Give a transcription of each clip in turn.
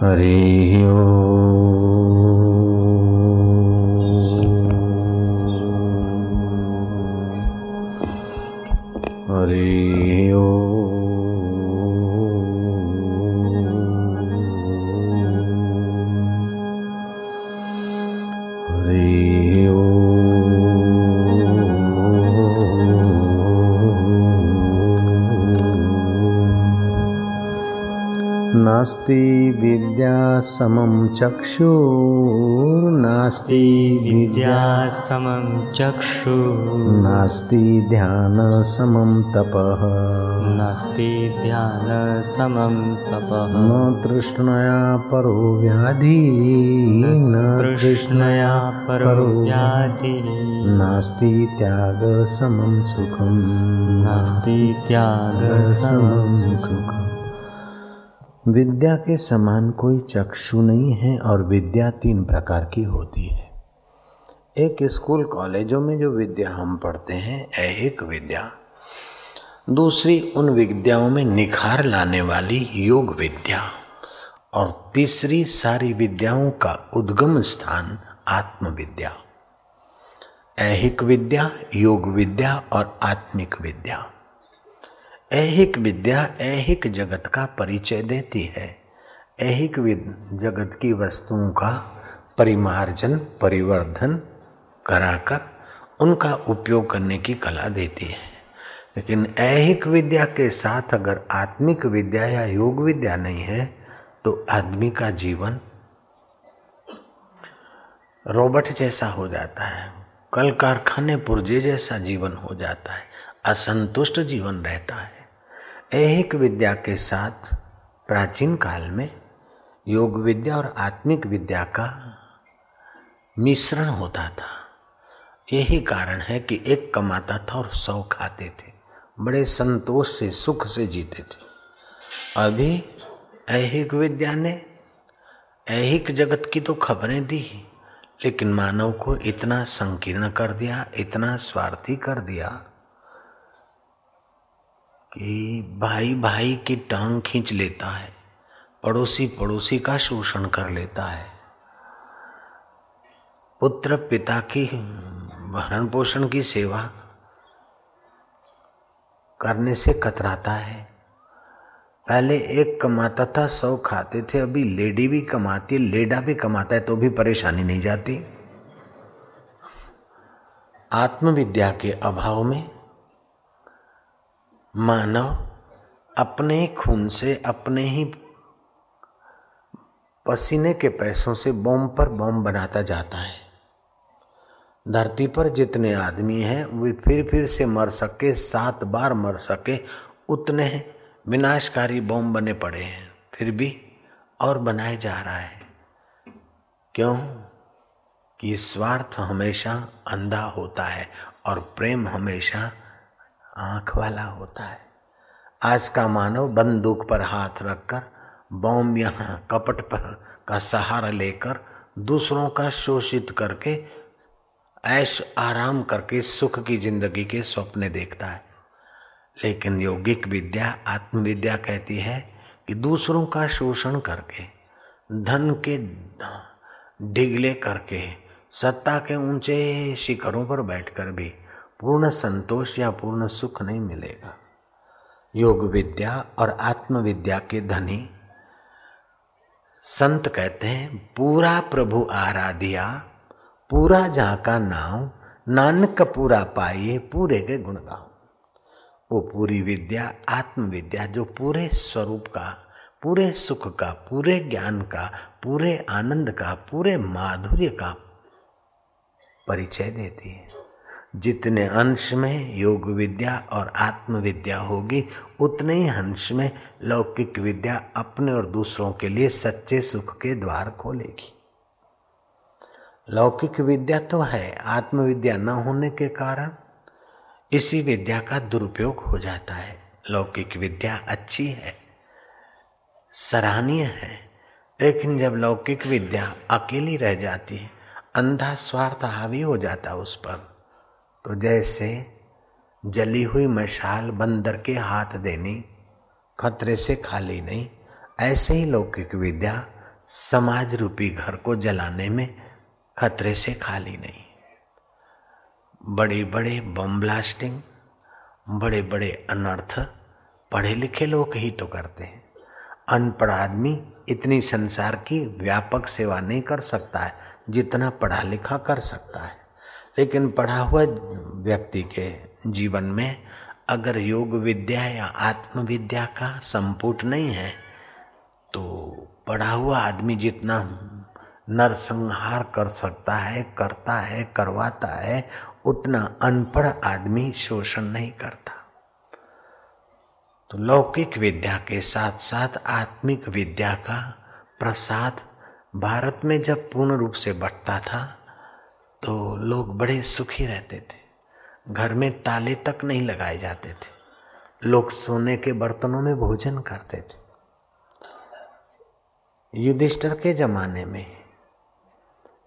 हरि हरि नास्ति विद्या समं चक्षुर्नास्ति विद्या समं चक्षु नास्ति ध्यान समं तपः। नास्ति ध्यान समं तपः। न तृष्णया परो व्याधि न तृष्णया परो व्याधि। नास्ति त्याग समं सुखम्। नास्ति त्याग समं सुखम्। विद्या के समान कोई चक्षु नहीं है और विद्या तीन प्रकार की होती है। एक स्कूल कॉलेजों में जो विद्या हम पढ़ते हैं, ऐहिक विद्या। दूसरी, उन विद्याओं में निखार लाने वाली योग विद्या। और तीसरी, सारी विद्याओं का उद्गम स्थान आत्मविद्या। ऐहिक विद्या, योग विद्या और आत्मिक विद्या। ऐहिक विद्या, ऐहिक जगत का परिचय देती है। ऐहिक जगत की वस्तुओं का परिमार्जन, परिवर्धन कराकर उनका उपयोग करने की कला देती है। लेकिन ऐहिक विद्या के साथ अगर आत्मिक विद्या या योग विद्या नहीं है तो आदमी का जीवन रोबोट जैसा हो जाता है। कल कारखाने पुर्जे जैसा जीवन हो जाता है। असंतुष्ट जीवन रहता है। ऐहिक विद्या के साथ प्राचीन काल में योग विद्या और आत्मिक विद्या का मिश्रण होता था। यही कारण है कि एक कमाता था और सौ खाते थे। बड़े संतोष से, सुख से जीते थे। अभी ऐहिक विद्या ने ऐहिक जगत की तो खबरें दी, लेकिन मानव को इतना संकीर्ण कर दिया, इतना स्वार्थी कर दिया कि भाई भाई की टांग खींच लेता है, पड़ोसी पड़ोसी का शोषण कर लेता है। पुत्र पिता की भरण पोषण की सेवा करने से कतराता है। पहले एक कमाता था, सौ खाते थे, अभी लेडी भी कमाती है, लेडा भी कमाता है तो भी परेशानी नहीं जाती। आत्मविद्या के अभाव में मानव अपने खून से अपने ही पसीने के पैसों से बम पर बम बनाता जाता है। धरती पर जितने आदमी हैं, वे फिर फिर से मर सके, सात बार मर सके, उतने विनाशकारी बम बने पड़े हैं। फिर भी और बनाए जा रहा है। क्यों? कि स्वार्थ हमेशा अंधा होता है और प्रेम हमेशा आँख वाला होता है। आज का मानव बंदूक पर हाथ रखकर बॉम्ब यहाँ कपट पर का सहारा लेकर दूसरों का शोषित करके, ऐश आराम करके सुख की ज़िंदगी के सपने देखता है। लेकिन यौगिक विद्या, आत्मविद्या कहती है कि दूसरों का शोषण करके, धन के डिगले करके, सत्ता के ऊँचे शिखरों पर बैठकर भी पूर्ण संतोष या पूर्ण सुख नहीं मिलेगा। योग विद्या और आत्मविद्या के धनी संत कहते हैं, पूरा प्रभु आराधिया, पूरा जहाँ का नाम, नानक पूरा पाइए, पूरे के गुण गाओ वो पूरी विद्या, आत्मविद्या, जो पूरे स्वरूप का, पूरे सुख का, पूरे ज्ञान का, पूरे आनंद का, पूरे माधुर्य का परिचय देती है। जितने अंश में योग विद्या और आत्म विद्या होगी, उतने ही अंश में लौकिक विद्या अपने और दूसरों के लिए सच्चे सुख के द्वार खोलेगी। लौकिक विद्या तो है, आत्मविद्या न होने के कारण इसी विद्या का दुरुपयोग हो जाता है। लौकिक विद्या अच्छी है, सराहनीय है, लेकिन जब लौकिक विद्या अकेली रह जाती है, अंधा स्वार्थ हावी हो जाता है उस पर। तो जैसे जली हुई मशाल बंदर के हाथ देनी, खतरे से खाली नहीं, ऐसे ही लौकिक विद्या समाज रूपी घर को जलाने में खतरे से खाली नहीं। बड़े बड़े बम ब्लास्टिंग बड़े बड़े अनर्थ पढ़े लिखे लोग ही तो करते हैं। अनपढ़ आदमी इतनी संसार की व्यापक सेवा नहीं कर सकता है, जितना पढ़ा लिखा कर सकता है। लेकिन पढ़ा हुआ व्यक्ति के जीवन में अगर योग विद्या या आत्म विद्या का संपुट नहीं है तो पढ़ा हुआ आदमी जितना नरसंहार कर सकता है, करता है, करवाता है, उतना अनपढ़ आदमी शोषण नहीं करता। तो लौकिक विद्या के साथ साथ आत्मिक विद्या का प्रसाद भारत में जब पूर्ण रूप से बटता था तो लोग बड़े सुखी रहते थे। घर में ताले तक नहीं लगाए जाते थे। लोग सोने के बर्तनों में भोजन करते थे। युधिष्ठर के जमाने में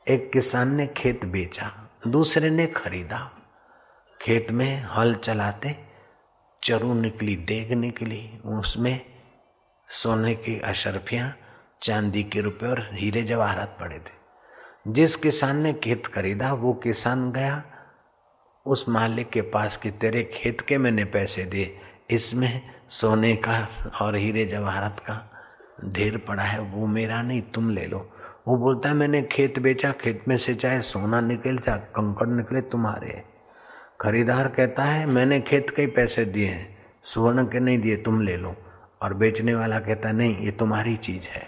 एक किसान ने खेत बेचा, दूसरे ने खरीदा। खेत में हल चलाते, चरू निकली देग निकली उसमें सोने की अशरफियाँ, चांदी के रुपए और हीरे जवाहरात पड़े थे। जिस किसान ने खेत खरीदा, वो किसान गया, उस मालिक के पास कि तेरे खेत के मैंने पैसे दिए, इसमें सोने का और हीरे जवाहरत का ढेर पड़ा है, वो मेरा नहीं, तुम ले लो। वो बोलता है, मैंने खेत बेचा, खेत में से चाहे सोना निकल, चाहे कंकड़ निकले, तुम्हारे खरीदार कहता है, मैंने खेत के पैसे दिए हैं, सुवर्ण के नहीं दिए, तुम ले लो। और बेचने वाला कहता नहीं, ये तुम्हारी चीज़ है।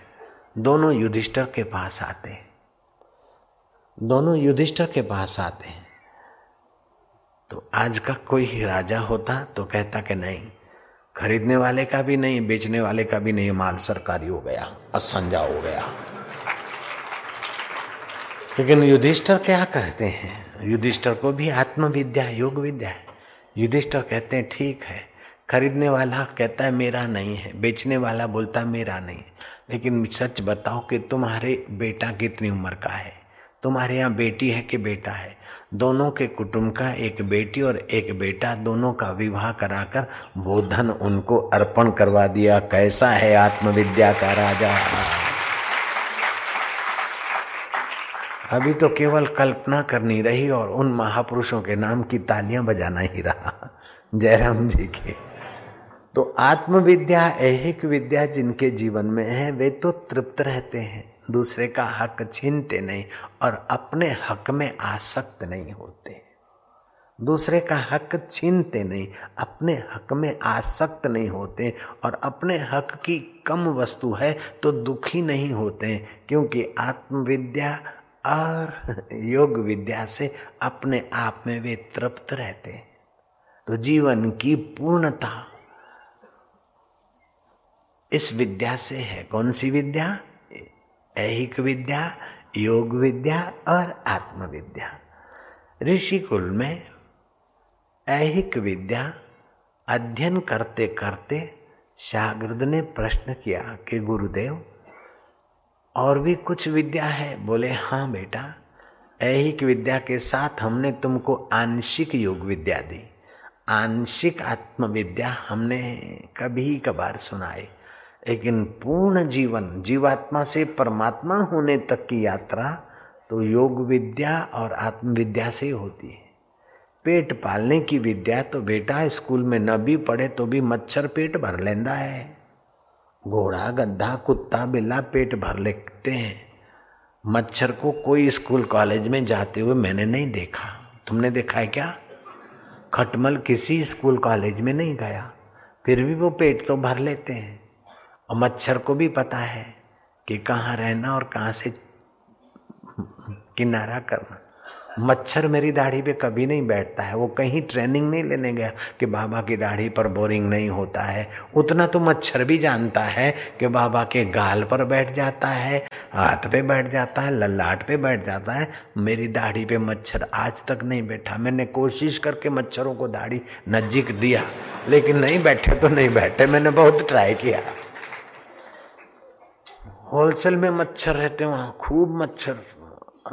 दोनों युधिष्ठर के पास आते हैं। दोनों युधिष्ठर के पास आते हैं। तो आज का कोई ही राजा होता तो कहता कि नहीं, खरीदने वाले का भी नहीं, बेचने वाले का भी नहीं, माल सरकारी हो गया, असंजा हो गया। लेकिन युधिष्ठर क्या कहते हैं? युधिष्ठर को भी आत्मविद्या योग विद्या है। युधिष्ठर कहते हैं, ठीक है, खरीदने वाला कहता है, मेरा नहीं है, बेचने वाला बोलता है, मेरा नहीं है। लेकिन सच बताओ कि तुम्हारे बेटा कितनी उम्र का है? तुम्हारे यहाँ बेटी है कि बेटा है? दोनों के कुटुंब का एक बेटी और एक बेटा, दोनों का विवाह कराकर वो धन उनको अर्पण करवा दिया। कैसा है आत्मविद्या का राजा? अभी तो केवल कल्पना करनी रही और उन महापुरुषों के नाम की तालियाँ बजाना ही रहा। जयराम जी के। तो आत्मविद्या एक विद्या जिनके जीवन में है, वे तो तृप्त रहते हैं। दूसरे का हक छीनते नहीं और अपने हक में आसक्त नहीं होते। दूसरे का हक छीनते नहीं, अपने हक में आसक्त नहीं होते और अपने हक की कम वस्तु है तो दुखी नहीं होते क्योंकि आत्मविद्या और योग विद्या से अपने आप में वे तृप्त रहते। तो जीवन की पूर्णता इस विद्या से है। कौन सी विद्या? ऐहिक विद्या योग विद्या और आत्मविद्या। ऋषि कुल में ऐहिक विद्या अध्ययन करते करते शागिर्द ने प्रश्न किया कि गुरुदेव, और भी कुछ विद्या है? बोले हाँ बेटा ऐहिक विद्या के साथ हमने तुमको आंशिक योग विद्या दी। आंशिक आत्मविद्या हमने कभी कभार सुनाई। लेकिन पूर्ण जीवन, जीवात्मा से परमात्मा होने तक की यात्रा तो योग विद्या और आत्मविद्या से होती है। पेट पालने की विद्या तो बेटा स्कूल में न भी पढ़े तो भी मच्छर पेट भर लेंदा है। घोड़ा, गद्दा, कुत्ता, बिल्ला पेट भर लेते हैं। मच्छर को कोई स्कूल, कॉलेज में जाते हुए मैंने नहीं देखा। तुमने देखा है क्या? खटमल किसी स्कूल, कॉलेज में नहीं गया। फिर भी वो पेट तो भर लेते हैं। और मच्छर को भी पता है कि कहाँ रहना और कहाँ से किनारा करना। मच्छर मेरी दाढ़ी पे कभी नहीं बैठता है। वो कहीं ट्रेनिंग नहीं लेने गया कि बाबा की दाढ़ी पर बोरिंग नहीं होता है। उतना तो मच्छर भी जानता है कि बाबा के गाल पर बैठ जाता है, हाथ पे बैठ जाता है, ललाट पे बैठ जाता है। मेरी दाढ़ी पे मच्छर आज तक नहीं बैठा। मैंने कोशिश करके मच्छरों को दाढ़ी नज़दीक दिया, लेकिन नहीं बैठे तो नहीं बैठे। मैंने बहुत ट्राई किया। होलसेल में मच्छर रहते वहाँ खूब मच्छर,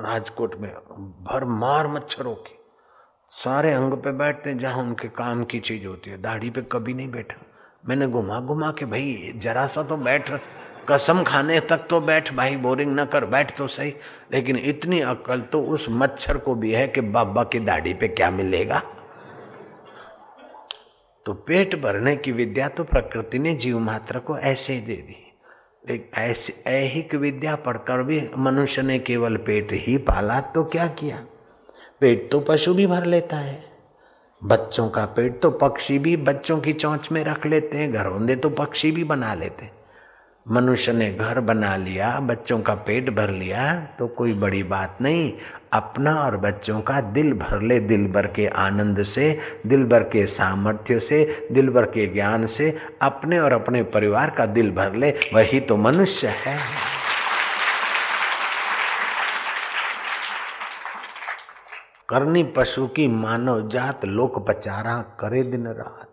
राजकोट में भर मार मच्छरों की। सारे अंग पे बैठते जहाँ उनके काम की चीज़ होती है। दाढ़ी पे कभी नहीं बैठा। मैंने घुमा घुमा के, भाई, जरा सा तो बैठ। कसम खाने तक तो बैठ। भाई, बोरिंग न कर। बैठ तो सही। लेकिन इतनी अकल तो उस मच्छर को भी है कि बाबा की दाढ़ी पे क्या मिलेगा? तो पेट भरने की विद्या तो प्रकृति ने जीव मात्र को ऐसे ही दे दी। एक ऐसी, ऐहिक विद्या पढ़कर भी मनुष्य ने केवल पेट ही पाला तो क्या किया? पेट तो पशु भी भर लेता है। बच्चों का पेट तो पक्षी भी बच्चों की चौंच में रख लेते हैं, घरौंदे तो पक्षी भी बना लेते हैं। मनुष्य ने घर बना लिया, बच्चों का पेट भर लिया तो कोई बड़ी बात नहीं। अपना और बच्चों का दिल भर ले, दिल भर के आनंद से, दिल भर के सामर्थ्य से, दिल भर के ज्ञान से अपने और अपने परिवार का दिल भर ले। वही तो मनुष्य है। करनी पशु की मानव जात, लोक पचारा करे दिन रात।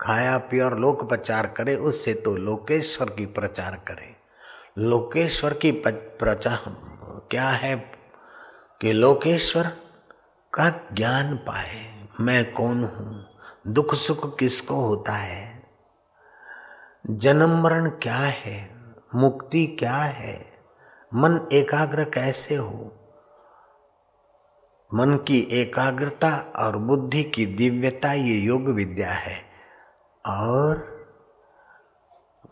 खाया पिया और लोक प्रचार करे, उससे तो लोकेश्वर की प्रचार करे। लोकेश्वर की प्रचार क्या है कि लोकेश्वर का ज्ञान पाए। मैं कौन हूँ? दुख सुख किसको होता है? जन्म मरण क्या है? मुक्ति क्या है? मन एकाग्र कैसे हो? मन की एकाग्रता और बुद्धि की दिव्यता ये योग विद्या है। और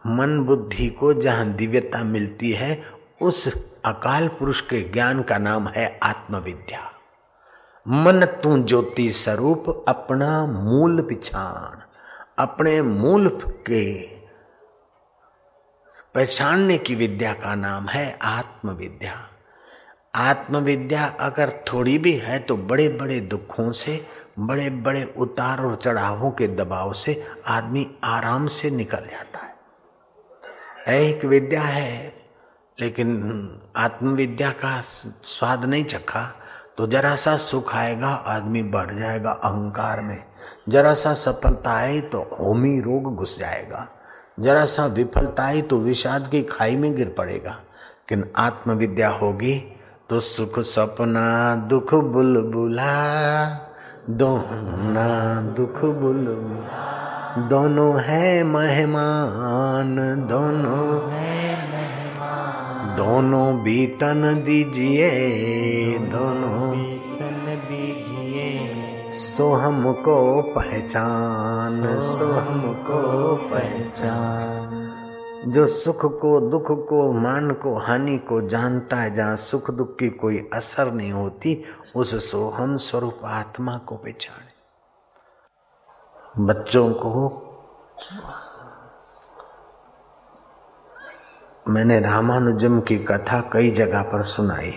मन बुद्धि को जहाँ दिव्यता मिलती है, उस अकाल पुरुष के ज्ञान का नाम है आत्मविद्या। मन तू ज्योति स्वरूप, अपना मूल पिछाण अपने मूल के पहचानने की विद्या का नाम है आत्मविद्या। आत्मविद्या अगर थोड़ी भी है तो बड़े बड़े दुखों से बड़े बड़े उतार और चढ़ावों के दबाव से आदमी आराम से निकल जाता है। एक विद्या है लेकिन आत्मविद्या का स्वाद नहीं चखा तो जरा सा सुख आएगा, आदमी बढ़ जाएगा अहंकार में। जरा सा सफलता आए तो होमी रोग घुस जाएगा। जरा सा विफलता आई तो विषाद की खाई में गिर पड़ेगा। लेकिन आत्मविद्या होगी तो सुख सपना दुख बुलबुला दोना दुख बुल दोनों है मेहमान, दोनों दोनों बीतन दीजिए दोनों बीतन दीजिए। सो हमको पहचान सो हमको पहचान। जो सुख को दुख को मान को हानि को जानता है जहाँ सुख दुख की कोई असर नहीं होती उस सोहम स्वरूप आत्मा को पहचाने। बच्चों को मैंने रामानुजम की कथा कई जगह पर सुनाई।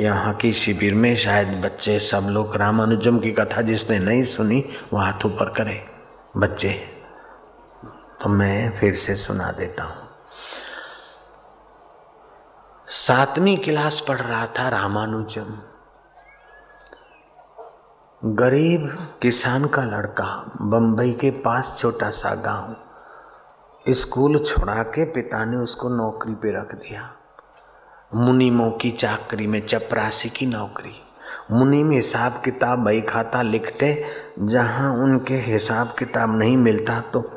यहाँ की शिविर में शायद बच्चे सब लोग रामानुजम की कथा जिसने नहीं सुनी, वो हाथ ऊपर करे। बच्चे तो मैं फिर से सुना देता हूँ। सातवीं क्लास पढ़ रहा था रामानुजम। गरीब किसान का लड़का, बंबई के पास छोटा सा गाँव। स्कूल छोड़ा के पिता ने उसको नौकरी पे रख दिया। मुनीमों की चाकरी में चपरासी की नौकरी। मुनीम हिसाब किताब बही खाता लिखते, जहाँ उनके हिसाब किताब नहीं मिलता तो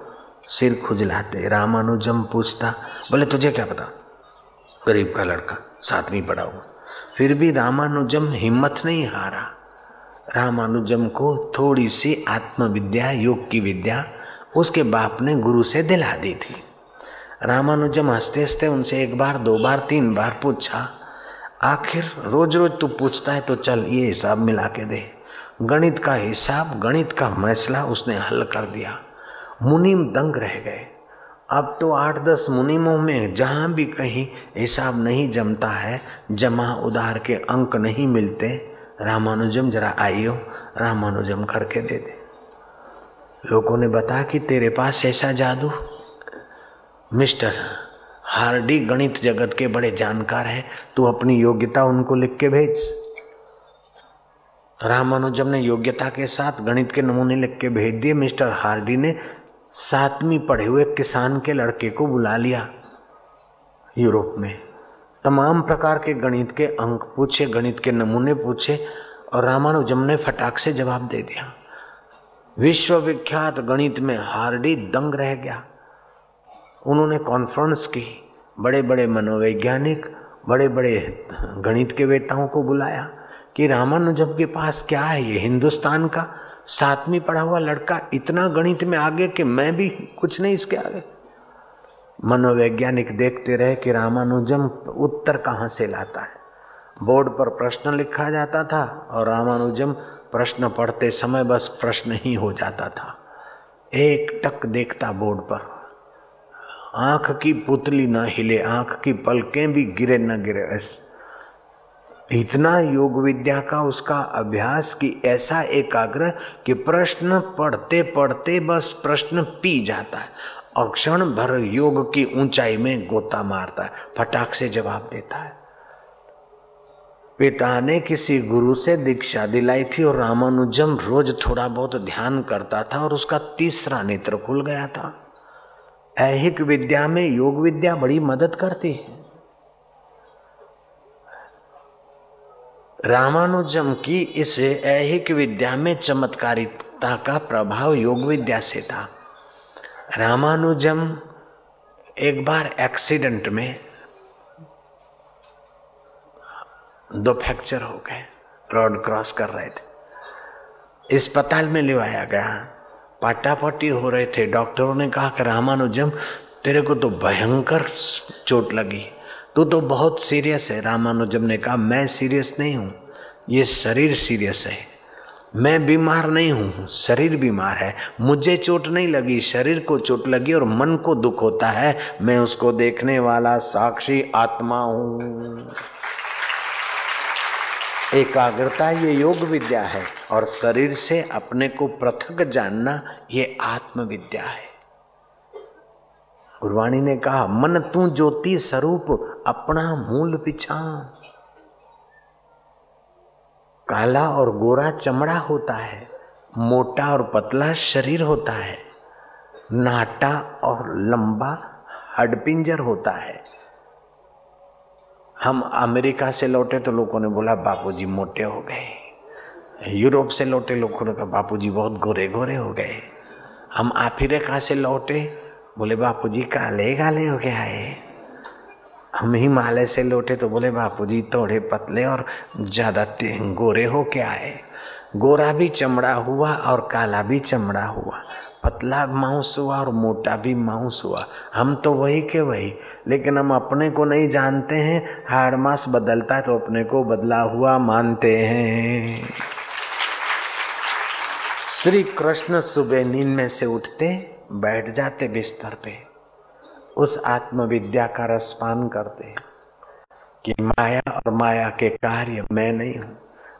सिर खुजलाते। रामानुजम पूछता, बोले, तुझे क्या पता? गरीब का लड़का, सातवीं पढ़ा हुआ। फिर भी रामानुजम हिम्मत नहीं हारा। रामानुजम को थोड़ी सी आत्मविद्या, योग की विद्या उसके बाप ने गुरु से दिला दी थी। रामानुजम हँसते हँसते उनसे एक बार, दो बार, तीन बार पूछा, आखिर रोज रोज तू पूछता है तो चल, ये हिसाब मिला के दे। गणित का हिसाब, गणित का मसला उसने हल कर दिया। मुनिम दंग रह गए। अब तो आठ दस मुनिमों में जहाँ भी कहीं हिसाब नहीं जमता है, जमा उधार के अंक नहीं मिलते। रामानुजम जरा आइयो, रामानुजम करके दे दे। लोगों ने बताया कि तेरे पास ऐसा जादू? मिस्टर हार्डी गणित जगत के बड़े जानकार हैं। तू अपनी योग्यता उनको लिख के भेज। रामानुजम ने योग्यता के साथ गणित के नमूने लिख के भेज दिए, मिस्टर हार्डी ने सातवीं पढ़े हुए किसान के लड़के को बुला लिया। यूरोप में तमाम प्रकार के गणित के अंक पूछे, गणित के नमूने पूछे और रामानुजम ने फटाक से जवाब दे दिया। विश्वविख्यात गणित में हार्डी दंग रह गया। उन्होंने कॉन्फ्रेंस की बड़े बड़े मनोवैज्ञानिक बड़े बड़े गणित के वेताओं को बुलाया कि रामानुजम के पास क्या है? ये हिंदुस्तान का सातवीं पढ़ा हुआ लड़का इतना गणित में आगे कि मैं भी कुछ नहीं इसके आगे। मनोवैज्ञानिक देखते रहे कि रामानुजम उत्तर कहाँ से लाता है। बोर्ड पर प्रश्न लिखा जाता था और रामानुजम प्रश्न पढ़ते समय बस प्रश्न ही हो जाता था। एक टक देखता बोर्ड पर, आँख की पुतली न हिले, आँख की पलकें भी गिरे न गिरे। इतना योग विद्या का उसका अभ्यास कि ऐसा एकाग्र कि प्रश्न पढ़ते पढ़ते बस प्रश्न पी जाता है और क्षण भर योग की ऊंचाई में गोता मारता है, फटाक से जवाब देता है। पिता ने किसी गुरु से दीक्षा दिलाई थी और रामानुजम रोज थोड़ा बहुत ध्यान करता था और उसका तीसरा नेत्र खुल गया था। ऐहिक विद्या में योग विद्या बड़ी मदद करती है। रामानुजम की इस ऐहिक विद्या में चमत्कारिता का प्रभाव योग विद्या से था। रामानुजम एक बार एक्सीडेंट में दो फ्रैक्चर हो गए, रोड क्रॉस कर रहे थे। अस्पताल में लिवाया गया। पाटापट्टी हो रहे थे। डॉक्टरों ने कहा कि रामानुजम, तेरे को तो भयंकर चोट लगी। तू तो बहुत सीरियस है। रामानुजम ने कहा, मैं सीरियस नहीं हूँ। ये शरीर सीरियस है। मैं बीमार नहीं हूँ। शरीर बीमार है। मुझे चोट नहीं लगी। शरीर को चोट लगी और मन को दुख होता है। मैं उसको देखने वाला साक्षी आत्मा हूँ। एकाग्रता ये योग विद्या है और शरीर से अपने को पृथक जानना ये आत्म विद्या है। गुरवाणी ने कहा, मन तू ज्योति स्वरूप, अपना मूल पिछा। काला और गोरा चमड़ा होता है, मोटा और पतला शरीर होता है, नाटा और लंबा हडपिंजर होता है। हम अमेरिका से लौटे तो लोगों ने बोला, बापूजी मोटे हो गए। यूरोप से लौटे लोगों ने कहा, बापूजी बहुत गोरे गोरे हो गए। हम अफ्रीका से लौटे। बोले, बापूजी काले काले हो गया है। हम हिमालय से लौटे तो बोले, बापूजी थोड़े पतले और ज़्यादा गोरे हो के आए गोरा भी चमड़ा हुआ और काला भी चमड़ा हुआ। पतला मांस हुआ और मोटा भी मांस हुआ। हम तो वही के वही। लेकिन हम अपने को नहीं जानते हैं। हाड़ मास बदलता है तो अपने को बदला हुआ मानते हैं। श्री कृष्ण सुबह नींद में से उठते, बैठ जाते बिस्तर पे। उस आत्मविद्या का रसपान करते कि माया और माया के कार्य मैं नहीं हूँ।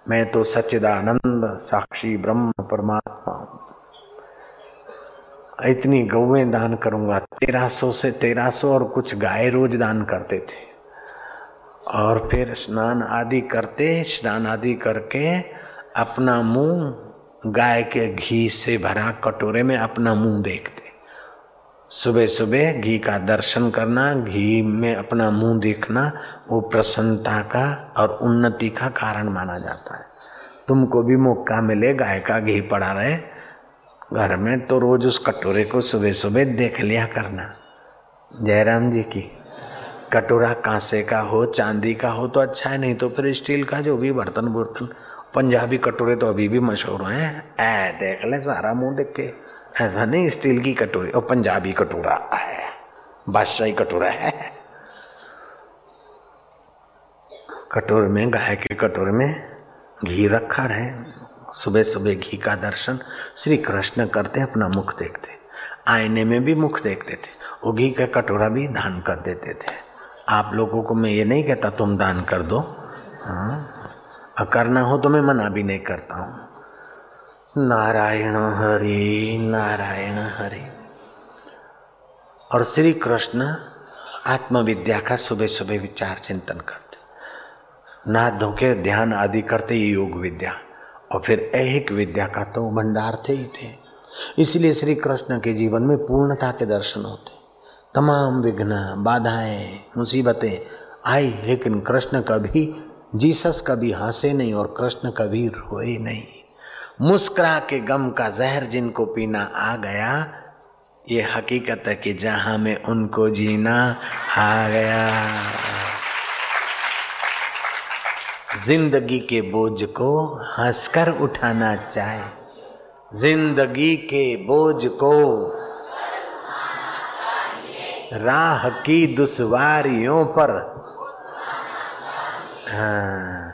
मैं तो सच्चिदानंद, साक्षी ब्रह्म, परमात्मा हूँ। इतनी गौवें दान करूँगा। तेरह सौ से तेरह सौ और कुछ गाय रोज दान करते थे। और फिर स्नान आदि करते, स्नान आदि करके अपना मुँह गाय के घी से भरा कटोरे में अपना मुँह देखते। सुबह सुबह घी का दर्शन करना, घी में अपना मुँह देखना, वो प्रसन्नता का और उन्नति का कारण माना जाता है। तुमको भी मौका मिले गाय का घी पड़ा रहे। घर में तो रोज उस कटोरे को सुबह सुबह देख लिया करना। जयराम जी की, कटोरा कांसे का हो, चांदी का हो तो अच्छा है, नहीं तो फिर स्टील का जो भी बर्तन बर्तन, पंजाबी कटोरे तो अभी भी मशहूर हैं। ऐ, देख ले सारा मुँह देख के। ऐसा नहीं, स्टील की कटोरी और पंजाबी कटोरा है, बादशाही कटोरा है। कटोरे में, गाय के कटोरे में घी रखा रहे। सुबह सुबह घी का दर्शन, श्री कृष्ण करते, अपना मुख देखते। आईने में भी मुख देखते थे। वो घी का कटोरा भी दान कर देते थे। आप लोगों को मैं ये नहीं कहता, तुम दान कर दो। हाँ करना हो तो मैं मना भी नहीं करता हूँ। नारायण हरि नारायण हरि। और श्री कृष्ण आत्मविद्या का सुबह सुबह विचार चिंतन करते। ना धोके ध्यान आदि करते, योग विद्या। और फिर ऐहिक विद्या का तो भंडार थे ही थे। इसलिए श्री कृष्ण के जीवन में पूर्णता के दर्शन होते। तमाम विघ्न, बाधाएँ, मुसीबतें आई, लेकिन कृष्ण कभी, जीसस कभी हंसे नहीं और कृष्ण कभी रोए नहीं। मुस्कुरा के गम का जहर जिनको पीना आ गया, ये हकीकत है कि जहाँ में उनको जीना आ गया। ज़िंदगी के बोझ को हंसकर उठाना चाहे। ज़िंदगी के बोझ को राह की दुश्वारियों पर। हाँ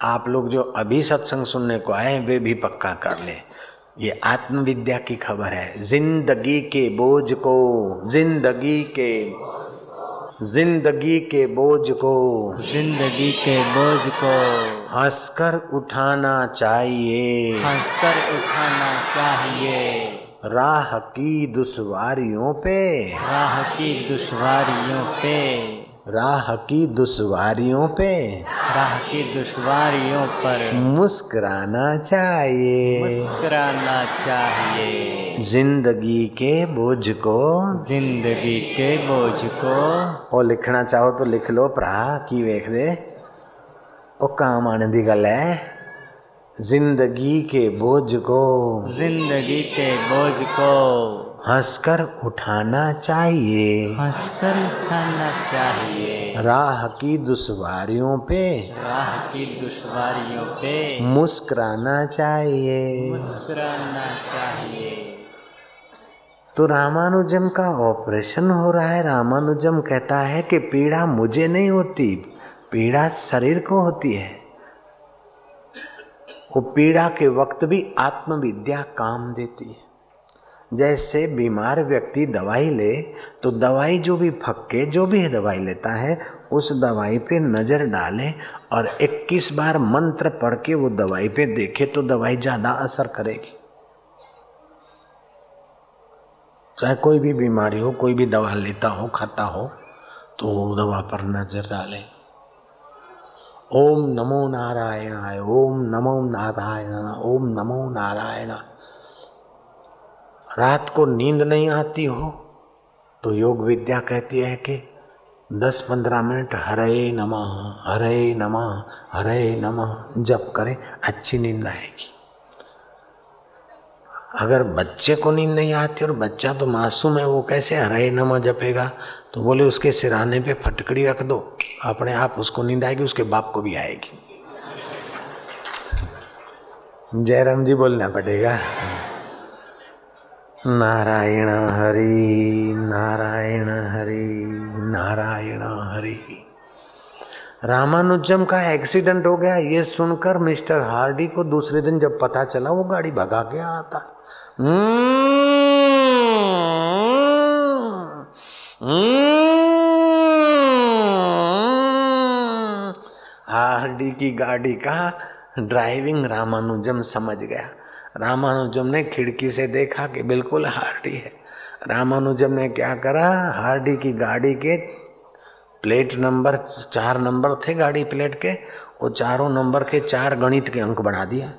आप लोग जो अभी सत्संग सुनने को आए वे भी पक्का कर ले। ये आत्मविद्या की खबर है। ज़िंदगी के बोझ को, ज़िंदगी के ज़िंदगी के बोझ को। ज़िंदगी के बोझ को। हंसकर उठाना चाहिए। हंसकर उठाना चाहिए। राह की दुश्वारियों पे। राह की दुश्वारियों पे। राह की दुश्वारियों पे राह की दुश्वारियों पर मुस्कराना चाहिए। मुस्कराना चाहिए। ज़िंदगी के बोझ को। ज़िंदगी के बोझ को। और लिखना चाहो तो लिख लो प्रा की वेख दे। ओ काम आने की गल है। ज़िंदगी के बोझ को। ज़िंदगी के बोझ को। हंसकर उठाना चाहिए। हंसकर उठाना चाहिए। राह की दुश्वारियों पे राह की दुश्वारियों पे मुस्कुराना चाहिए। मुस्कुराना चाहिए। तो रामानुजम का ऑपरेशन हो रहा है। रामानुजम कहता है कि पीड़ा मुझे नहीं होती पीड़ा शरीर को होती है। वो पीड़ा के वक्त भी आत्मविद्या काम देती है। जैसे बीमार व्यक्ति दवाई ले तो दवाई जो भी फक्के जो भी दवाई लेता है, उस दवाई पे नज़र डाले और 21 बार मंत्र पढ़ के वो दवाई पे देखे तो दवाई ज़्यादा असर करेगी। चाहे कोई भी बीमारी हो, कोई भी दवा लेता हो, खाता हो तो वो दवा पर नज़र डाले। ओम नमो नारायणाय, ओम नमो नारायण, ओम नमो नारायण। रात को नींद नहीं आती हो तो योग विद्या कहती है कि दस पंद्रह मिनट हरे नमः हरे नमः हरे नमः, जप करें, अच्छी नींद आएगी। अगर बच्चे को नींद नहीं आती और बच्चा तो मासूम है, वो कैसे हरे नमः जपेगा? तो बोले, उसके सिराने पे फटकड़ी रख दो, अपने आप उसको नींद आएगी, उसके बाप को भी आएगी। जयराम जी बोलना पड़ेगा। नारायण हरि नारायण हरि नारायण हरि। रामानुजम का एक्सीडेंट हो गया, ये सुनकर मिस्टर हार्डी को दूसरे दिन जब पता चला, वो गाड़ी भगा के आता। हार्डी की गाड़ी का ड्राइविंग रामानुजम समझ गया। रामानुजम ने खिड़की से देखा कि बिल्कुल हार्डी है। रामानुजम ने क्या करा? हार्डी की गाड़ी के प्लेट नंबर, चार नंबर थे गाड़ी प्लेट के वो चारों नंबर के चार गणित के अंक बना दिया।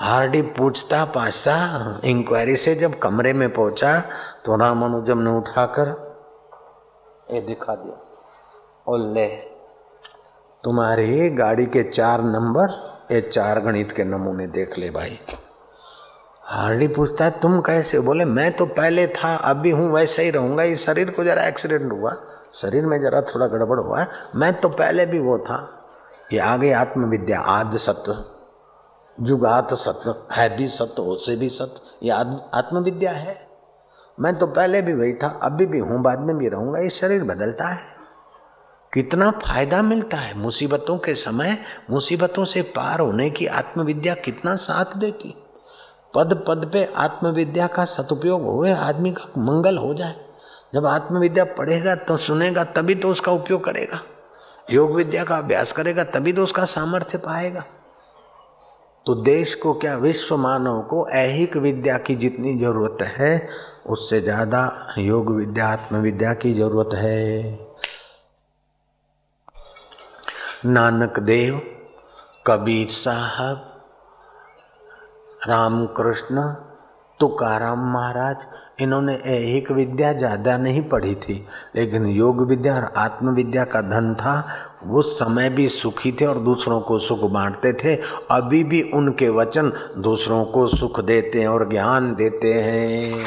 हार्डी पूछता, पाछता, इंक्वायरी से जब कमरे में पहुँचा तो रामानुजम ने उठाकर ये दिखा दिया। और ले तुम्हारी गाड़ी के चार नंबर, ये चार गणित के नमूने देख ले भाई। हार्डी पूछता है, तुम कैसे बोले, मैं तो पहले था, अभी हूँ, वैसा ही रहूँगा। ये शरीर को जरा एक्सीडेंट हुआ, शरीर में जरा थोड़ा गड़बड़ हुआ मैं तो पहले भी वो था। ये आगे आत्मविद्या आद सत्य जुगात सत्य है भी सत्य हो से भी सत्य ये आत्मविद्या है। मैं तो पहले भी वही था, अभी भी हूँ, बाद में भी रहूँगा, ये शरीर बदलता है। कितना फ़ायदा मिलता है मुसीबतों के समय, मुसीबतों से पार होने की आत्मविद्या कितना साथ देती। पद पद पे आत्मविद्या का सदुपयोग हुए, आदमी का मंगल हो जाए। जब आत्मविद्या पढ़ेगा तो सुनेगा, तभी तो उसका उपयोग करेगा। योग विद्या का अभ्यास करेगा, तभी तो उसका सामर्थ्य पाएगा। तो देश को क्या, विश्व मानव को ऐहिक विद्या की जितनी ज़रूरत है, उससे ज़्यादा योग विद्या, आत्मविद्या की ज़रूरत है। नानक देव, कबीर साहब रामकृष्ण, तुकाराम महाराज, इन्होंने एक विद्या ज़्यादा नहीं पढ़ी थी, लेकिन योग विद्या और आत्मविद्या का धन था, वो समय भी सुखी थे और दूसरों को सुख बांटते थे, अभी भी उनके वचन दूसरों को सुख देते हैं और ज्ञान देते हैं।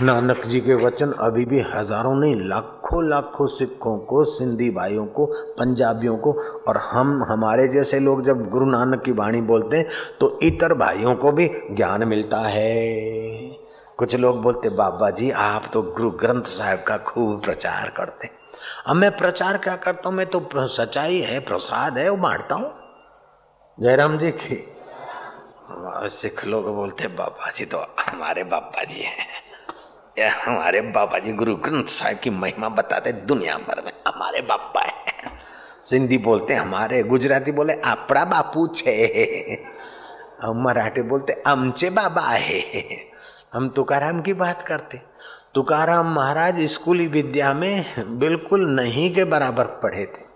नानक जी के वचन अभी भी हज़ारों नहीं लाखों लाखों सिखों को, सिंधी भाइयों को, पंजाबियों को और हम, हमारे जैसे लोग जब गुरु नानक की वाणी बोलते हैं तो इतर भाइयों को भी ज्ञान मिलता है। कुछ लोग बोलते, बाबा जी, आप तो गुरु ग्रंथ साहब का खूब प्रचार करते अब मैं प्रचार क्या करता हूँ? मैं तो सच्चाई है, प्रसाद है, वो बांटता हूँ। जयराम जी की, सिख लोग बोलते, बाबा जी तो हमारे बाबा जी हैं। हमारे बाबा जी गुरु ग्रंथ साहिब की महिमा बताते दुनिया भर में। हमारे बापा है। सिंधी बोलते हमारे, गुजराती बोले, आपड़ा बापू छे। मराठी बोलते अमचे बाबा है। हम तुकाराम की बात करते। तुकाराम महाराज स्कूली विद्या में बिल्कुल नहीं के बराबर पढ़े थे।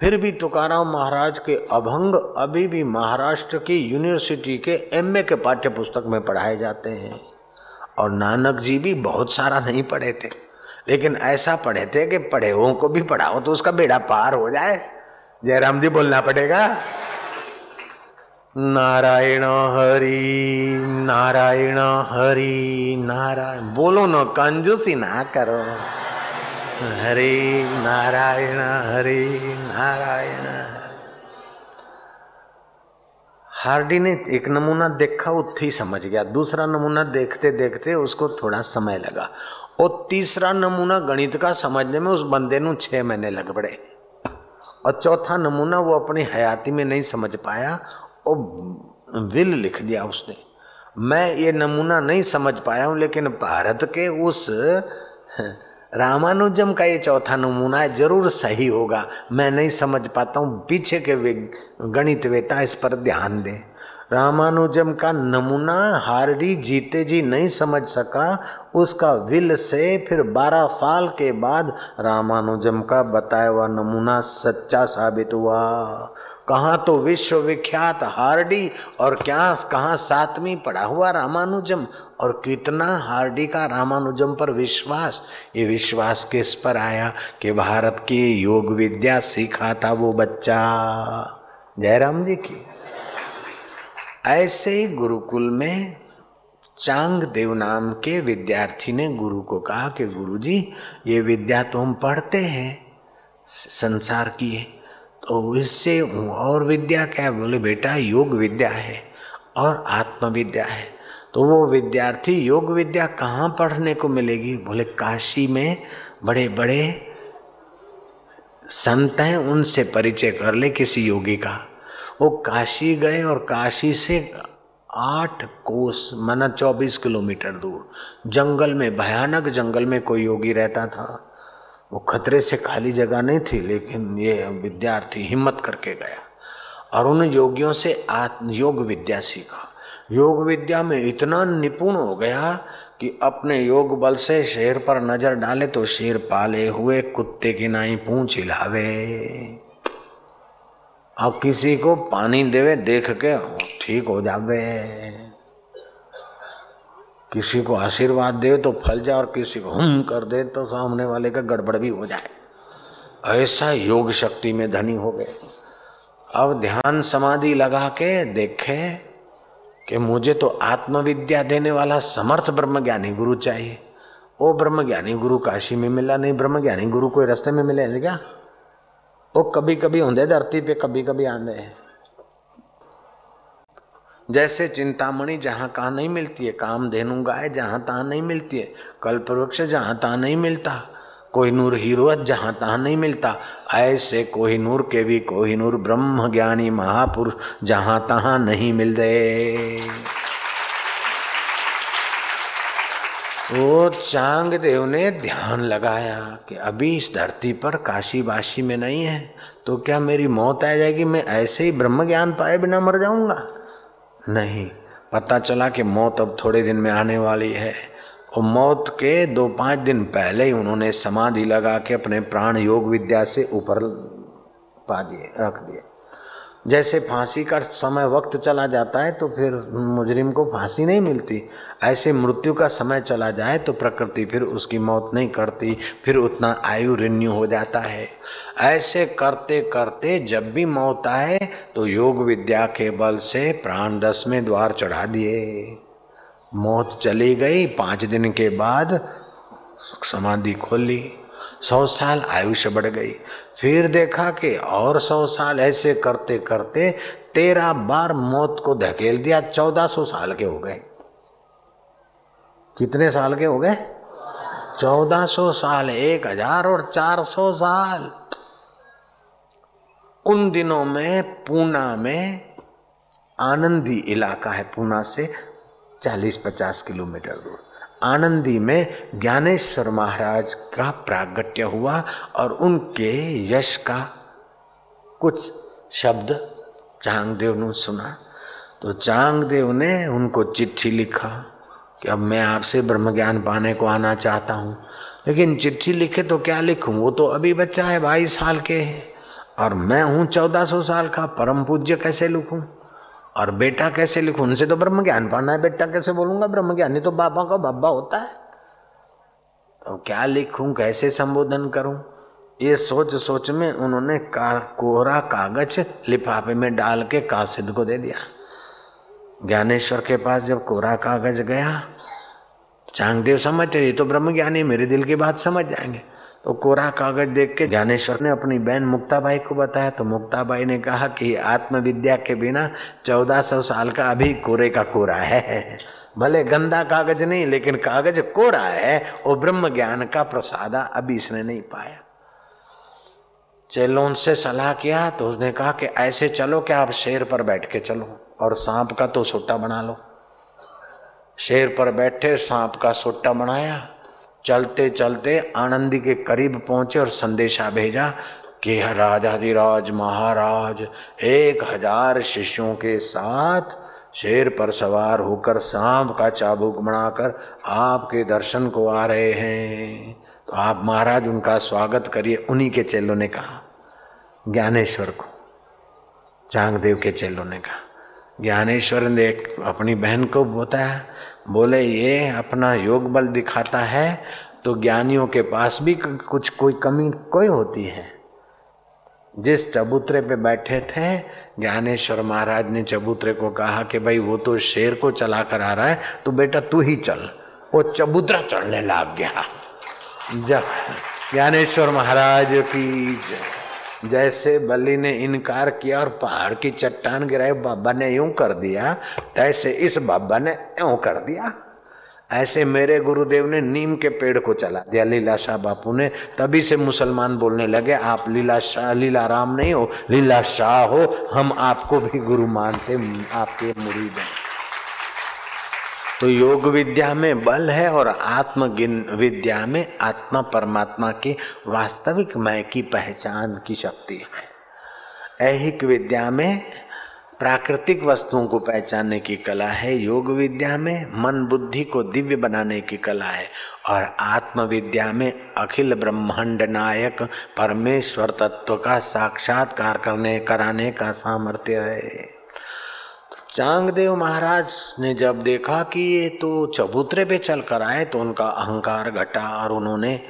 फिर भी तुकाराम महाराज के अभंग अभी भी महाराष्ट्र की यूनिवर्सिटी के एमए के पाठ्य पुस्तक में पढ़ाए जाते हैं। और नानक जी भी बहुत सारा नहीं पढ़े थे। लेकिन ऐसा पढ़े थे कि पढ़े हुओं को भी पढ़ाओ तो उसका बेड़ा पार हो जाए। जयराम जी बोलना पड़ेगा, नारायण हरि नारायण हरि, नारायण बोलो न, कंजूसी ना करो। हरे नारायण हरे, नारायण हार्डी ने एक नमूना देखा, वो थी समझ गया। दूसरा नमूना देखते देखते उसको थोड़ा समय लगा। और तीसरा नमूना गणित का समझने में उस बंदे नु छह महीने लग पड़े। और चौथा नमूना वो अपनी हयाती में नहीं समझ पाया और विल लिख दिया उसने। मैं ये नमूना नहीं समझ पाया हूँ, लेकिन भारत के उस रामानुजम का ये चौथा नमूना है, ज़रूर सही होगा। मैं नहीं समझ पाता हूँ, पीछे के गणित वेता इस पर ध्यान दें। रामानुजम का नमूना हार्डी जीते जी नहीं समझ सका, उसका विल से फिर 12 साल के बाद रामानुजम का बताया हुआ नमूना सच्चा साबित हुआ। कहाँ तो विश्वविख्यात हार्डी और क्या, कहाँ सातवीं पढ़ा हुआ रामानुजम और कितना हार्डी का रामानुजम पर विश्वास। ये विश्वास किस पर आया कि भारत की योग विद्या सीखा था वो बच्चा? जयराम जी की। ऐसे ही गुरुकुल में चांग देव नाम के विद्यार्थी ने गुरु को कहा कि गुरु जी ये विद्या तो हम पढ़ते हैं संसार की है। तो इससे और विद्या क्या बोले, बेटा, योग विद्या है और आत्म विद्या है। तो वो विद्यार्थी, योग विद्या कहाँ पढ़ने को मिलेगी? बोले, काशी में बड़े बड़े संत हैं, उनसे परिचय कर ले किसी योगी का। वो काशी गए और काशी से आठ कोस, माना चौबीस किलोमीटर दूर। जंगल में, भयानक जंगल में कोई योगी रहता था। वो खतरे से खाली जगह नहीं थी, लेकिन ये विद्यार्थी हिम्मत करके गया और उन योगियों से आत्म योग विद्या सीखा। योग विद्या में इतना निपुण हो गया कि अपने योग बल से शेर पर नज़र डाले तो शेर पाले हुए कुत्ते की नाई पूछ हिलावे। अब किसी को पानी देवे, देख के ठीक हो जावे। किसी को आशीर्वाद दे तो फल जाए और किसी को हम कर दे तो सामने वाले का गड़बड़ भी हो जाए। ऐसा योग शक्ति में धनी हो गए। अब ध्यान समाधि लगा के देखे कि मुझे तो आत्मविद्या देने वाला समर्थ ब्रह्मज्ञानी गुरु चाहिए। वो ब्रह्मज्ञानी गुरु काशी में मिला नहीं, ब्रह्मज्ञानी गुरु कोई रास्ते में मिले क्या? वो कभी कभी होंगे धरती पे कभी कभी आंदे हैं जैसे चिंतामणि जहाँ कहाँ नहीं मिलती है काम धेनु गाय जहाँ तहाँ नहीं मिलती है कल्प वृक्ष जहाँ तहाँ नहीं मिलता कोई नूर हीरो जहाँ तहाँ नहीं मिलता ऐसे कोई नूर के भी कोई नूर ब्रह्म ज्ञानी महापुरुष जहाँ तहाँ नहीं मिल रहे वो चांग देव ने ध्यान लगाया कि अभी इस धरती पर काशी में नहीं है तो क्या मेरी मौत आ जाएगी? मैं ऐसे ही ब्रह्म ज्ञान पाए बिना मर जाऊँगा। नहीं, पता चला कि मौत अब थोड़े दिन में आने वाली है, और मौत के दो पाँच दिन पहले ही उन्होंने समाधि लगा के अपने प्राण योग विद्या से ऊपर पा दिए, रख दिए। जैसे फांसी का समय वक्त चला जाता है तो फिर मुजरिम को फांसी नहीं मिलती। ऐसे मृत्यु का समय चला जाए तो प्रकृति फिर उसकी मौत नहीं करती, फिर उतना आयु रिन्यू हो जाता है। ऐसे करते करते जब भी मौत आए तो योग विद्या के बल से प्राण दस में द्वार चढ़ा दिए। मौत चली गई, पाँच दिन के बाद समाधि खोल सौ साल आयुष्य बढ़ गई। फिर देखा कि और सौ साल ऐसे करते करते तेरह बार मौत को धकेल दिया, चौदह सौ साल के हो गए। कितने साल के हो गए? चौदह सौ साल, एक हज़ार और चार सौ साल। उन दिनों में पूना में आनंदी इलाका है, पूना से 40-50 किलोमीटर दूर। आनंदी में ज्ञानेश्वर महाराज का प्रागट्य हुआ और उनके यश का कुछ शब्द चांगदेव ने सुना। तो चांगदेव ने उनको चिट्ठी लिखा कि अब मैं आपसे ब्रह्म ज्ञान पाने को आना चाहता हूँ। लेकिन चिट्ठी लिखे तो क्या लिखूँ? वो तो अभी बच्चा है, बाईस साल के और मैं हूँ चौदह सौ साल का, परम पूज्य कैसे लिखूं? और बेटा कैसे लिखूं? उनसे तो ब्रह्म ज्ञान पढ़ना है बेटा कैसे बोलूँगा? ब्रह्म ज्ञानी तो बाबा का बाबा होता है। तो क्या लिखूं कैसे संबोधन करूँ? ये सोच सोच में उन्होंने का, कोहरा कागज़ लिफाफे में डाल के कासिद को दे दिया। ज्ञानेश्वर के पास जब कोहरा कागज़ गया चांगदेव समझते ये तो ब्रह्म ज्ञानी मेरे दिल की बात समझ जाएँगे। तो कोरा कागज़ देख के ज्ञानेश्वर ने अपनी बहन मुक्ताबाई को बताया। तो मुक्ताबाई ने कहा कि आत्मविद्या के बिना चौदह सौ साल का अभी कोरे का कोरा है। भले गंदा कागज़ नहीं, लेकिन कागज़ कोरा है। वो ब्रह्म ज्ञान का प्रसादा अभी इसने नहीं पाया। चेलों से सलाह किया तो उसने कहा कि ऐसे चलो कि आप शेर पर बैठ के चलो और सांप का तो सोटा बना लो। शेर पर बैठे सांप का सोटा बनाया। चलते चलते आनंदी के करीब पहुँचे और संदेशा भेजा कि राजाधिराज महाराज एक हज़ार शिष्यों के साथ शेर पर सवार होकर सांप का चाबुक बनाकर आपके दर्शन को आ रहे हैं। तो आप महाराज उनका स्वागत करिए, उन्हीं के चेलों ने कहा। ज्ञानेश्वर को चांगदेव के चेलों ने कहा। ज्ञानेश्वर ने अपनी बहन को बताया बोले, ये अपना योग बल दिखाता है तो ज्ञानियों के पास भी कुछ कोई कमी कोई होती है? जिस चबूतरे पे बैठे थे, ज्ञानेश्वर महाराज ने चबूतरे को कहा कि, भाई, वो तो शेर को चला कर आ रहा है तो बेटा तू ही चल। वो चबूतरा चढ़ने लग गया। जब ज्ञानेश्वर महाराज की जैसे बलि ने इनकार किया और पहाड़ की चट्टान गिराई, बाबा ने यूँ कर दिया, तैसे इस बाबा ने यूँ कर दिया। ऐसे मेरे गुरुदेव ने नीम के पेड़ को चला दिया, लीला शाह बापू ने। तभी से मुसलमान बोलने लगे, आप लीला शाह लीला राम नहीं हो, लीला शाह हो, हम आपको भी गुरु मानते, आपके मुरीद हैं। तो योग विद्या में बल है और आत्म विद्या में आत्मा परमात्मा की वास्तविक मय की पहचान की शक्ति है। ऐहिक विद्या में प्राकृतिक वस्तुओं को पहचानने की कला है, योग विद्या में मन बुद्धि को दिव्य बनाने की कला है और आत्म विद्या में अखिल ब्रह्मांड नायक परमेश्वर तत्व का साक्षात्कार करने, कराने का सामर्थ्य है। चांगदेव महाराज ने जब देखा कि ये तो चबूतरे पे चल कर आए तो उनका अहंकार घटा और उन्होंने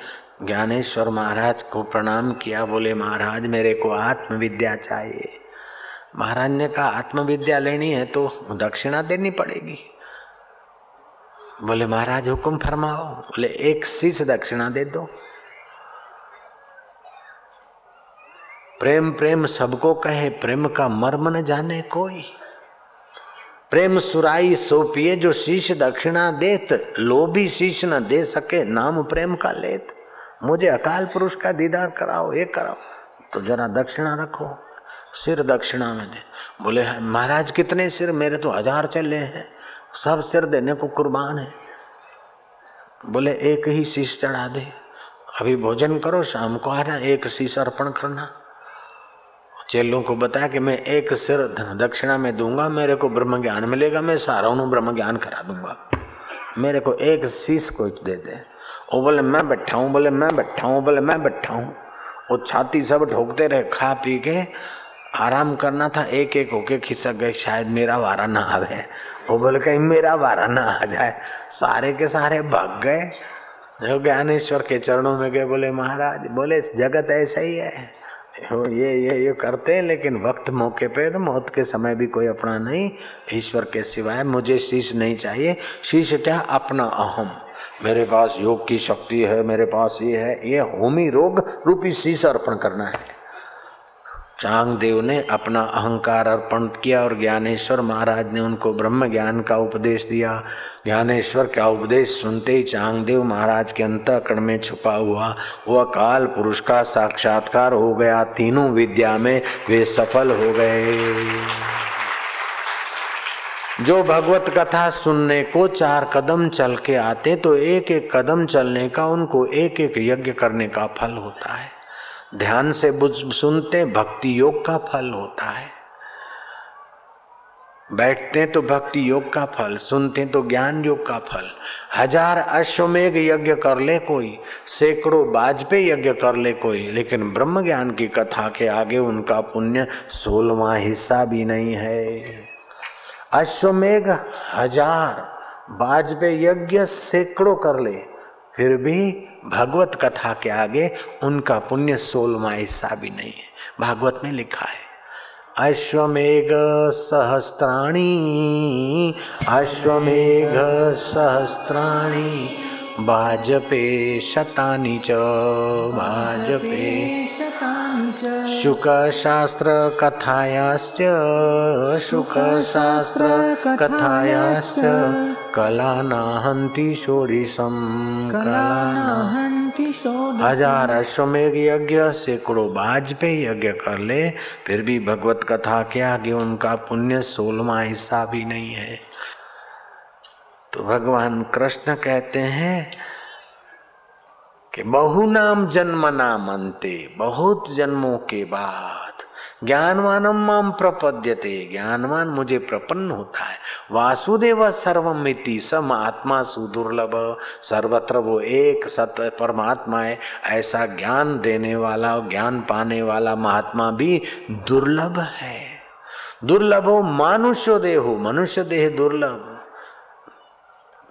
ज्ञानेश्वर महाराज को प्रणाम किया। बोले, महाराज, मेरे को आत्मविद्या चाहिए। महाराज ने कहा, आत्मविद्या लेनी है तो दक्षिणा देनी पड़ेगी। बोले, महाराज, हुक्म फरमाओ। बोले, एक शीश दक्षिणा दे दो। प्रेम प्रेम सबको कहे, प्रेम का मर्म न जाने कोई। प्रेम सुराई सो पिए जो शीश दक्षिणा देत, लोभी शीश न दे सके, नाम प्रेम का लेत। मुझे अकाल पुरुष का दीदार कराओ, ये कराओ। तो जरा दक्षिणा रखो, सिर दक्षिणा में दे। बोले, महाराज, कितने सिर? मेरे तो हज़ार चले हैं। सब सिर देने को कुर्बान है। बोले, एक ही शीश चढ़ा दे। अभी भोजन करो, शाम को आना, एक शीश अर्पण करना। चेलों को बताया कि मैं एक सिर दक्षिणा में दूँगा, मेरे को ब्रह्म ज्ञान मिलेगा, मैं सारा ब्रह्म ज्ञान करा दूँगा। मेरे को एक शीश को दे दे। वो बोले, मैं बैठा हूँ, बोले, मैं बैठा हूँ, बोले, मैं बैठा हूँ। वो छाती सब ठोकते रहे, खा पी के आराम करना था एक एक होके खिसक गए, शायद मेरा वारा ना आवे। वो बोले, कहीं मेरा वारा ना आ जाए। सारे के सारे भाग गए। जो ज्ञानेश्वर के चरणों में गए, बोले, महाराज, बोले जगत ऐसा ही है। ये ये ये करते हैं, लेकिन वक्त मौके पे तो मौत के समय भी कोई अपना नहीं, ईश्वर के सिवाय मुझे शीश नहीं चाहिए। शीश क्या? अपना अहम। मेरे पास योग की शक्ति है, मेरे पास ये है, ये होमी रोग रूपी शीश अर्पण करना है। चांगदेव ने अपना अहंकार अर्पण किया और ज्ञानेश्वर महाराज ने उनको ब्रह्म ज्ञान का उपदेश दिया। ज्ञानेश्वर का उपदेश सुनते ही चांगदेव महाराज के अंतकरण में छुपा हुआ। वह काल पुरुष का साक्षात्कार हो गया। तीनों विद्या में वे सफल हो गए। जो भगवत कथा सुनने को चार कदम चल के आते तो एक एक कदम चलने का, उनको एक एक यज्ञ करने का फल होता है। ध्यान से सुनते भक्ति योग का फल होता है। बैठते तो भक्ति योग का फल, सुनते तो ज्ञान योग का फल। हज़ार अश्वमेघ यज्ञ कर ले कोई, सैकड़ों बाजपे यज्ञ कर ले कोई, लेकिन ब्रह्म ज्ञान की कथा के आगे उनका पुण्य सोलवा हिस्सा भी नहीं है। अश्वमेघ हज़ार बाजपेयी यज्ञ सैकड़ों कर ले फिर भी भगवत कथा के आगे उनका पुण्य सोलवा हिस्सा भी नहीं है। भागवत में लिखा है, अश्वमेघ सहस्त्राणी अश्वमेघ सहस्त्राणी भाजपे शतानि च भाजपे शुकशास्त्रकथायाश्च शुकशास्त्रकथायाश्च कलानाहन्ति षोडिशं कलानाहन्ति हज़ार अश्वमेघ यज्ञ सैकड़ों पे यज्ञ कर ले फिर भी भगवत कथा के आगे उनका पुण्य सोलवा हिस्सा भी नहीं है। तो भगवान कृष्ण कहते हैं कि बहु नाम जन्म नाम अंते बहुत जन्मों के बाद ज्ञानवानम माम प्रपद्यते। ज्ञानवान मुझे प्रपन्न होता है। वासुदेव सर्वमिति सम आत्मा सुदुर्लभ। सर्वत्र वो एक सत्य परमात्मा है। ऐसा ज्ञान देने वाला, ज्ञान पाने वाला महात्मा भी दुर्लभ है। दुर्लभ हो मानुष्य देहो मनुष्य देह दुर्लभ।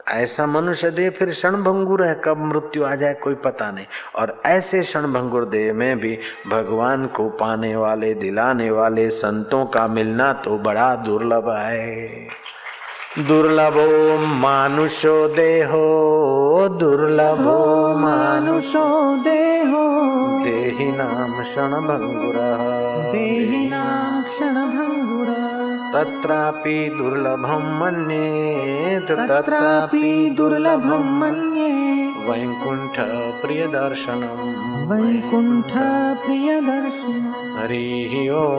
ऐसा मनुष्य देह फिर क्षण भंगुर है, कब मृत्यु आ जाए कोई पता नहीं। और ऐसे क्षण भंगुर देह में भी भगवान को पाने वाले, दिलाने वाले संतों का मिलना तो बड़ा दुर्लभ है। दुर्लभो मानुषो देहो, दुर्लभो मानुषो देहो। देहि नाम क्षण भंगुर देहि नाम क्षण तत्रापि दुर्लभं मन्ये। तत्रापि दुर्लभं मन्ये। वैकुण्ठ प्रियदर्शनं वैकुण्ठ प्रियदर्शनम् हरिः ओ।